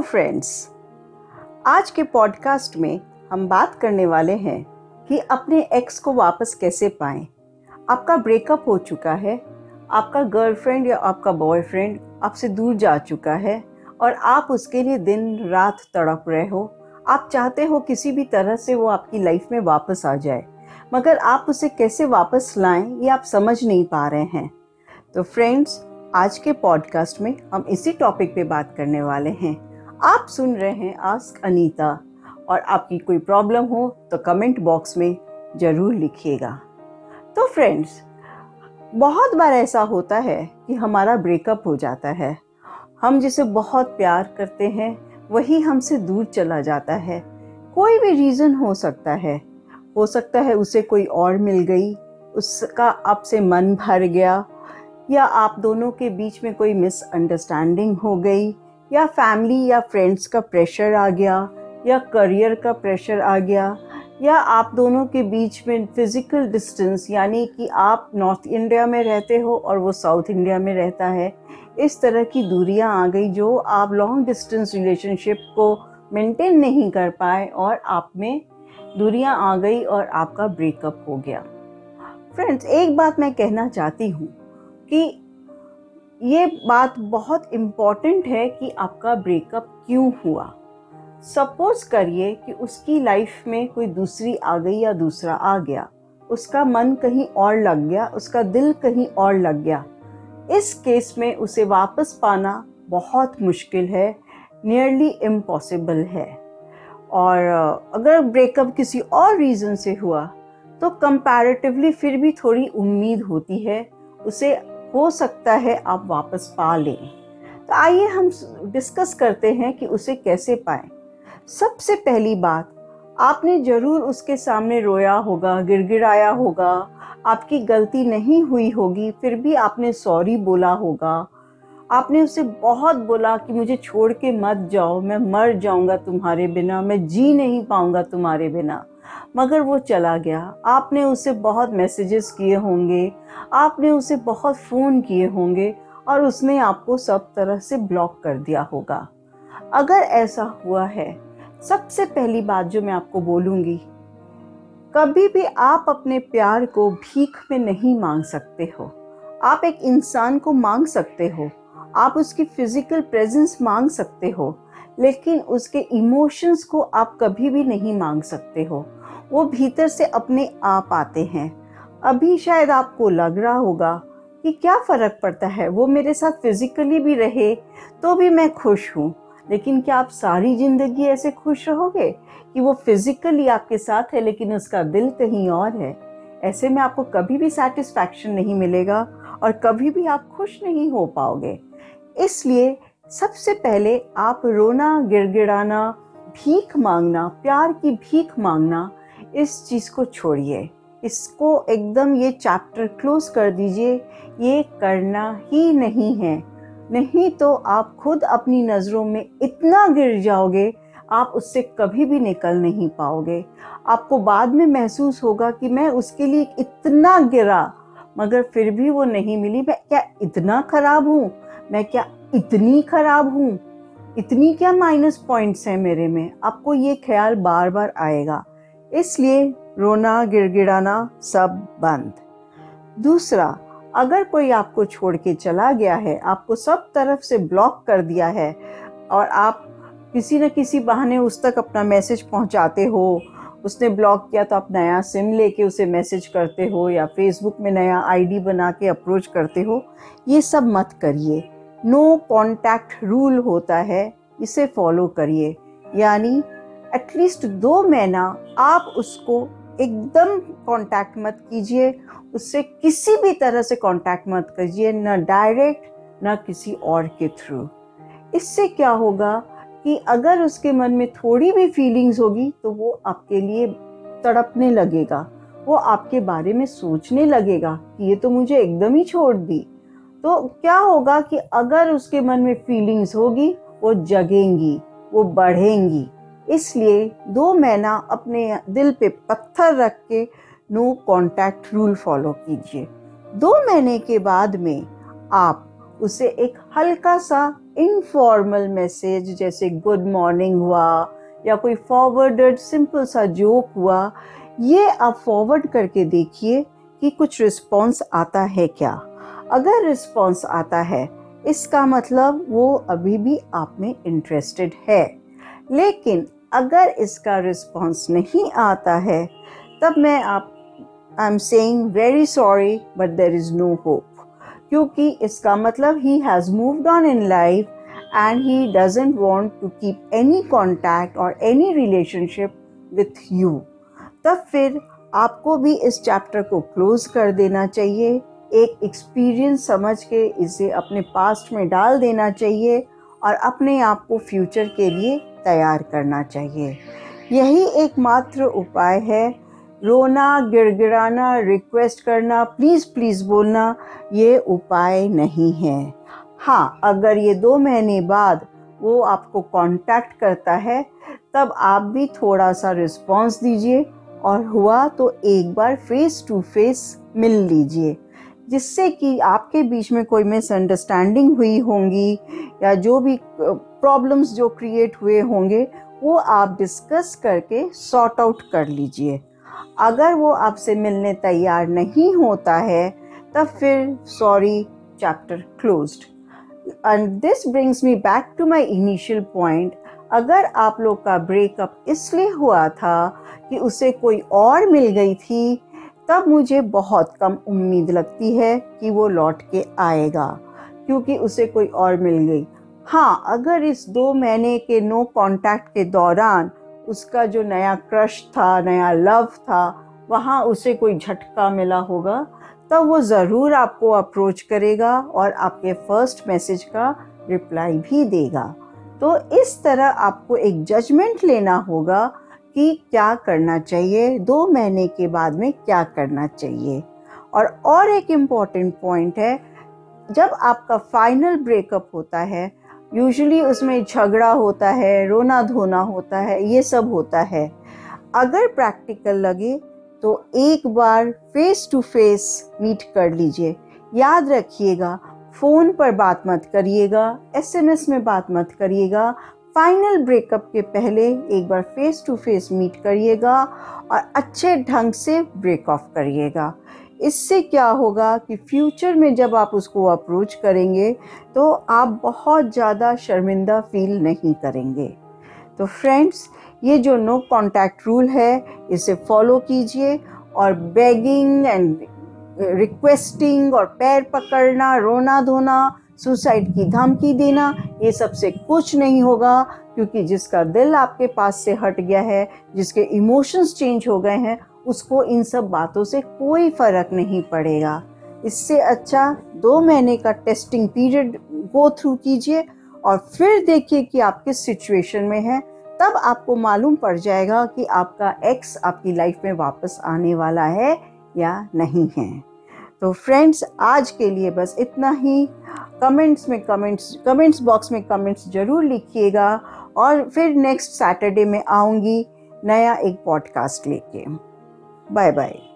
Friends आज के podcast में हम बात करने वाले हैं कि अपने एक्स को वापस कैसे पाएँ। आपका ब्रेकअप हो चुका है, आपका गर्लफ्रेंड या आपका बॉयफ्रेंड आपसे दूर जा चुका है और आप उसके लिए दिन, रात तड़प रहे हो। आप चाहते हो किसी भी तरह से वो आपकी लाइफ में वापस आ जाए, मगर आप उसे कैसे वापस लाएँ ये आप समझ नहीं पा रहे हैं। तो फ्रेंड्स आज के पॉडकास्ट में हम इसी टॉपिक पे बात करने वाले हैं। आप सुन रहे हैं आस्क अनीता और आपकी कोई प्रॉब्लम हो तो कमेंट बॉक्स में ज़रूर लिखिएगा। तो फ्रेंड्स बहुत बार ऐसा होता है कि हमारा ब्रेकअप हो जाता है। हम जिसे बहुत प्यार करते हैं, वही हमसे दूर चला जाता है। कोई भी रीज़न हो सकता है। हो सकता है उसे कोई और मिल गई, उसका आपसे मन भर गया, या आप दोनों के बीच में कोई मिसअंडरस्टैंडिंग हो गई या फैमिली या फ्रेंड्स का प्रेशर आ गया, या करियर का प्रेशर आ गया, या आप दोनों के बीच में फ़िज़िकल डिस्टेंस यानी कि आप नॉर्थ इंडिया में रहते हो और वो साउथ इंडिया में रहता है, इस तरह की दूरियाँ आ गई जो आप लॉन्ग डिस्टेंस रिलेशनशिप को मेंटेन नहीं कर पाए और आप में दूरियाँ आ गई और आपका ब्रेकअप हो गया। फ्रेंड्स एक बात मैं कहना चाहती हूँ कि ये बात बहुत इंपॉर्टेंट है कि आपका ब्रेकअप क्यों हुआ? सपोज़ करिए कि उसकी लाइफ में कोई दूसरी आ गई या दूसरा आ गया। उसका मन कहीं और लग गया, उसका दिल कहीं और लग गया। इस केस में उसे वापस पाना बहुत मुश्किल है नियरली इम्पॉसिबल है। और अगर ब्रेकअप किसी और रीज़न से हुआ तो कंपैरेटिवली फिर भी थोड़ी उम्मीद होती है, उसे हो सकता है आप वापस पा लें। तो आइए हम डिस्कस करते हैं कि उसे कैसे पाएँ। सबसे पहली बात, आपने ज़रूर उसके सामने रोया होगा, गिड़गिड़ाया होगा, आपकी गलती नहीं हुई होगी, फिर भी आपने सॉरी बोला होगा। आपने उसे बहुत बोला कि मुझे छोड़ के मत जाओ, मैं मर जाऊँगा तुम्हारे बिना, मैं जी नहीं पाऊँगा तुम्हारे बिना। मगर वो चला गया। आपने उसे बहुत मैसेजेस किए होंगे। आपने उसे बहुत फ़ोन किए होंगे और उसने आपको सब तरह से ब्लॉक कर दिया होगा। अगर ऐसा हुआ है, सबसे पहली बात जो मैं आपको बोलूँगी, कभी भी आप अपने प्यार को भीख में नहीं मांग सकते हो। आप एक इंसान को मांग सकते हो। आप उसकी फ़िज़िकल प्रेजेंस मांग सकते हो, लेकिन उसके इमोशंस को आप कभी भी नहीं मांग सकते हो। वो भीतर से अपने आप आते हैं। अभी शायद आपको लग रहा होगा कि क्या फ़र्क पड़ता है, वो मेरे साथ फिज़िकली भी रहे तो भी मैं खुश हूँ। लेकिन क्या आप सारी ज़िंदगी ऐसे खुश रहोगे कि वो फिज़िकली आपके साथ है लेकिन उसका दिल कहीं और है? ऐसे में आपको कभी भी सेटिस्फैक्शन नहीं मिलेगा और कभी भी आप खुश नहीं हो पाओगे। इसलिए सबसे पहले आप रोना, गिड़गिड़ाना, भीख मांगना, प्यार की भीख मांगना इस चीज़ को छोड़िए। इसको एकदम ये चैप्टर क्लोज कर दीजिए। ये करना ही नहीं है। नहीं तो आप खुद अपनी नज़रों में इतना गिर जाओगे, आप उससे कभी भी निकल नहीं पाओगे। आपको बाद में महसूस होगा कि मैं उसके लिए इतना गिरा, मगर फिर भी वो नहीं मिली। मैं क्या इतना ख़राब हूँ? मैं क्या इतनी ख़राब हूँ? इतनी क्या माइनस पॉइंट्स हैं मेरे में? आपको ये ख्याल बार बार आएगा। इसलिए रोना, गिड़गिड़ाना सब बंद। दूसरा, अगर कोई आपको छोड़ के चला गया है, आपको सब तरफ़ से ब्लॉक कर दिया है, और आप किसी न किसी बहाने उस तक अपना मैसेज पहुंचाते हो, उसने ब्लॉक किया तो आप नया सिम लेके उसे मैसेज करते हो या फेसबुक में नया आईडी बना के अप्रोच करते हो, ये सब मत करिए। नो कॉन्टैक्ट रूल होता है, इसे फॉलो करिए। यानी एटलीस्ट दो महीना आप उसको एकदम कांटेक्ट मत कीजिए। उससे किसी भी तरह से कांटेक्ट मत कीजिए न डायरेक्ट न किसी और के थ्रू इससे क्या होगा कि अगर उसके मन में थोड़ी भी फीलिंग्स होगी तो वो आपके लिए तड़पने लगेगा। वो आपके बारे में सोचने लगेगा कि ये तो मुझे एकदम ही छोड़ दी। तो क्या होगा कि अगर उसके मन में फीलिंग्स होगी, वो जगेंगी, वो बढ़ेंगी। इसलिए दो महीना अपने दिल पे पत्थर रख के नो कांटेक्ट रूल फॉलो कीजिए। दो महीने के बाद में आप उसे एक हल्का सा इनफॉर्मल मैसेज जैसे गुड मॉर्निंग हुआ या कोई फॉरवर्डेड सिंपल सा जोक हुआ, ये आप फॉरवर्ड करके देखिए कि कुछ रिस्पॉन्स आता है क्या। अगर रिस्पॉन्स आता है, इसका मतलब वो अभी भी आप में इंटरेस्टेड है। लेकिन अगर इसका रिस्पॉन्स नहीं आता है, तब मैं आप I am saying very sorry but there is no hope क्योंकि इसका मतलब he has moved on in life and he doesn't want to keep any contact और एनी रिलेशनशिप विथ यू तब फिर आपको भी इस चैप्टर को क्लोज कर देना चाहिए। एक एक्सपीरियंस समझ के इसे अपने पास्ट में डाल देना चाहिए। और अपने आप को फ्यूचर के लिए तैयार करना चाहिए। यही एकमात्र उपाय है। रोना, गिड़गिड़ाना रिक्वेस्ट करना प्लीज़ प्लीज़ बोलना, ये उपाय नहीं है। हाँ अगर ये दो महीने बाद वो आपको कांटेक्ट करता है, तब आप भी थोड़ा सा रिस्पांस दीजिए और हुआ तो एक बार फेस टू फेस मिल लीजिए। जिससे कि आपके बीच में कोई मिसअंडरस्टैंडिंग हुई होंगी या जो भी प्रॉब्लम्स जो क्रिएट हुए होंगे, वो आप डिस्कस करके सॉर्ट आउट कर लीजिए। अगर वो आपसे मिलने तैयार नहीं होता है, तब फिर sorry chapter closed and this brings me back to my initial point अगर आप लोग का ब्रेकअप इसलिए हुआ था कि उसे कोई और मिल गई थी तब मुझे बहुत कम उम्मीद लगती है कि वो लौट के आएगा, क्योंकि उसे कोई और मिल गई। हाँ अगर इस दो महीने के नो कांटेक्ट के दौरान उसका जो नया क्रश था, नया लव था, वहाँ उसे कोई झटका मिला होगा, तब वो ज़रूर आपको अप्रोच करेगा और आपके फ़र्स्ट मैसेज का रिप्लाई भी देगा। तो इस तरह आपको एक जजमेंट लेना होगा कि क्या करना चाहिए, दो महीने के बाद में क्या करना चाहिए। और और एक इंपॉर्टेंट पॉइंट है, जब आपका फाइनल ब्रेकअप होता है यूजुअली उसमें झगड़ा होता है रोना धोना होता है, ये सब होता है। अगर प्रैक्टिकल लगे तो एक बार फेस टू फेस मीट कर लीजिए। याद रखिएगा फ़ोन पर बात मत करिएगा एसएमएस में बात मत करिएगा फाइनल ब्रेकअप के पहले एक बार फेस टू फेस मीट करिएगा और अच्छे ढंग से ब्रेक ऑफ़ करिएगा। इससे क्या होगा कि फ्यूचर में जब आप उसको अप्रोच करेंगे तो आप बहुत ज़्यादा शर्मिंदा फील नहीं करेंगे। तो फ्रेंड्स ये जो नो कांटेक्ट रूल है, इसे फॉलो कीजिए और बेगिंग एंड रिक्वेस्टिंग और पैर पकड़ना रोना धोना सुसाइड की धमकी देना, ये सबसे कुछ नहीं होगा, क्योंकि जिसका दिल आपके पास से हट गया है, जिसके इमोशंस चेंज हो गए हैं, उसको इन सब बातों से कोई फ़र्क नहीं पड़ेगा। इससे अच्छा दो महीने का टेस्टिंग पीरियड गो थ्रू कीजिए और फिर देखिए कि आप किस सिचुएशन में हैं। तब आपको मालूम पड़ जाएगा कि आपका एक्स आपकी लाइफ में वापस आने वाला है या नहीं है। तो फ्रेंड्स, आज के लिए बस इतना ही। कमेंट्स में कमेंट्स कमेंट्स बॉक्स में कमेंट्स ज़रूर लिखिएगा और फिर नेक्स्ट सैटरडे में आऊँगी नया एक पॉडकास्ट लेके बाय bye.